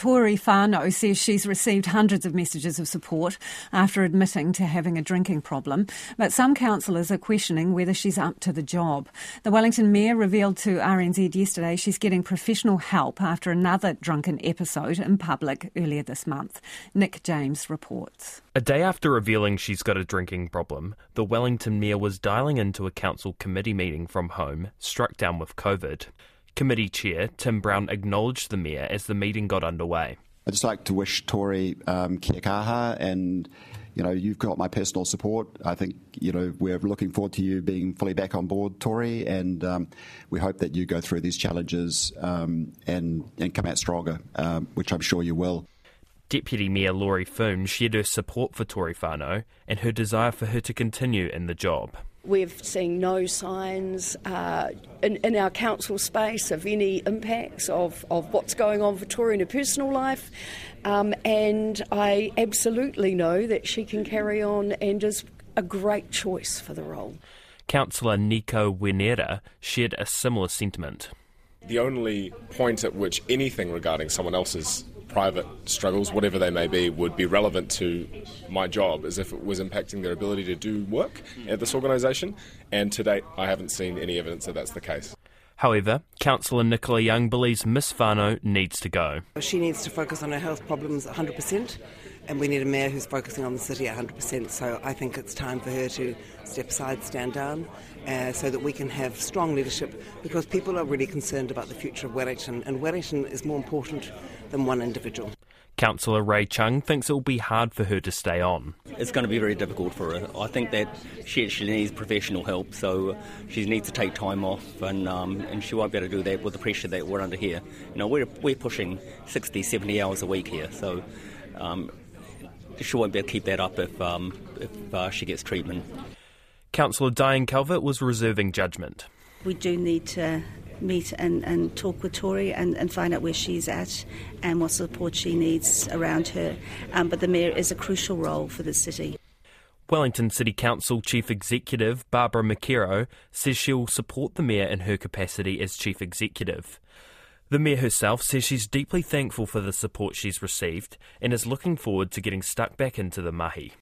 Tory Whānau says she's received hundreds of messages of support after admitting to having a drinking problem, but some councillors are questioning whether she's up to the job. The Wellington Mayor revealed to RNZ yesterday she's getting professional help after another drunken episode in public earlier this month. Nick James reports. A day after revealing she's got a drinking problem, the Wellington Mayor was dialing into a council committee meeting from home, struck down with COVID. Committee Chair Tim Brown acknowledged the Mayor as the meeting got underway. I'd just like to wish Tory um, kia kaha and you know, you've got my personal support. I think, you know, we're looking forward to you being fully back on board, Tory, and um, we hope that you go through these challenges um, and, and come out stronger, um, which I'm sure you will. Deputy Mayor Laurie Foon shared her support for Tory Whānau and her desire for her to continue in the job. We've seen no signs uh, in, in, our council space of any impacts of, of what's going on for Tory in her personal life. Um, and I absolutely know that she can carry on and is a great choice for the role. Councillor Nikau Wi Neera shared a similar sentiment. The only point at which anything regarding someone else's private struggles, whatever they may be, would be relevant to my job as if it was impacting their ability to do work at this organisation. And to date, I haven't seen any evidence that that's the case. However, Councillor Nicola Young believes Miss Whānau needs to go. She needs to focus on her health problems 100%, and we need a mayor who's focusing on the city 100%. So I think it's time for her to step aside, stand down, uh, so that we can have strong leadership because people are really concerned about the future of Wellington, and Wellington is more important than one individual. Councillor Ray Chung thinks it will be hard for her to stay on. It's going to be very difficult for her. I think that she actually needs professional help, so she needs to take time off, and um, and she won't be able to do that with the pressure that we're under here. You know, we're we're pushing 60, 70 hours a week here, so um, she won't be able to keep that up if um, if uh, she gets treatment. Councillor Diane Calvert was reserving judgment. We do need to meet and, and talk with Tory and, and find out where she's at and what support she needs around her. Um, but the Mayor is a crucial role for the city. Wellington City Council Chief Executive Barbara McKerrow says she'll support the Mayor in her capacity as Chief Executive. The Mayor herself says she's deeply thankful for the support she's received and is looking forward to getting stuck back into the mahi.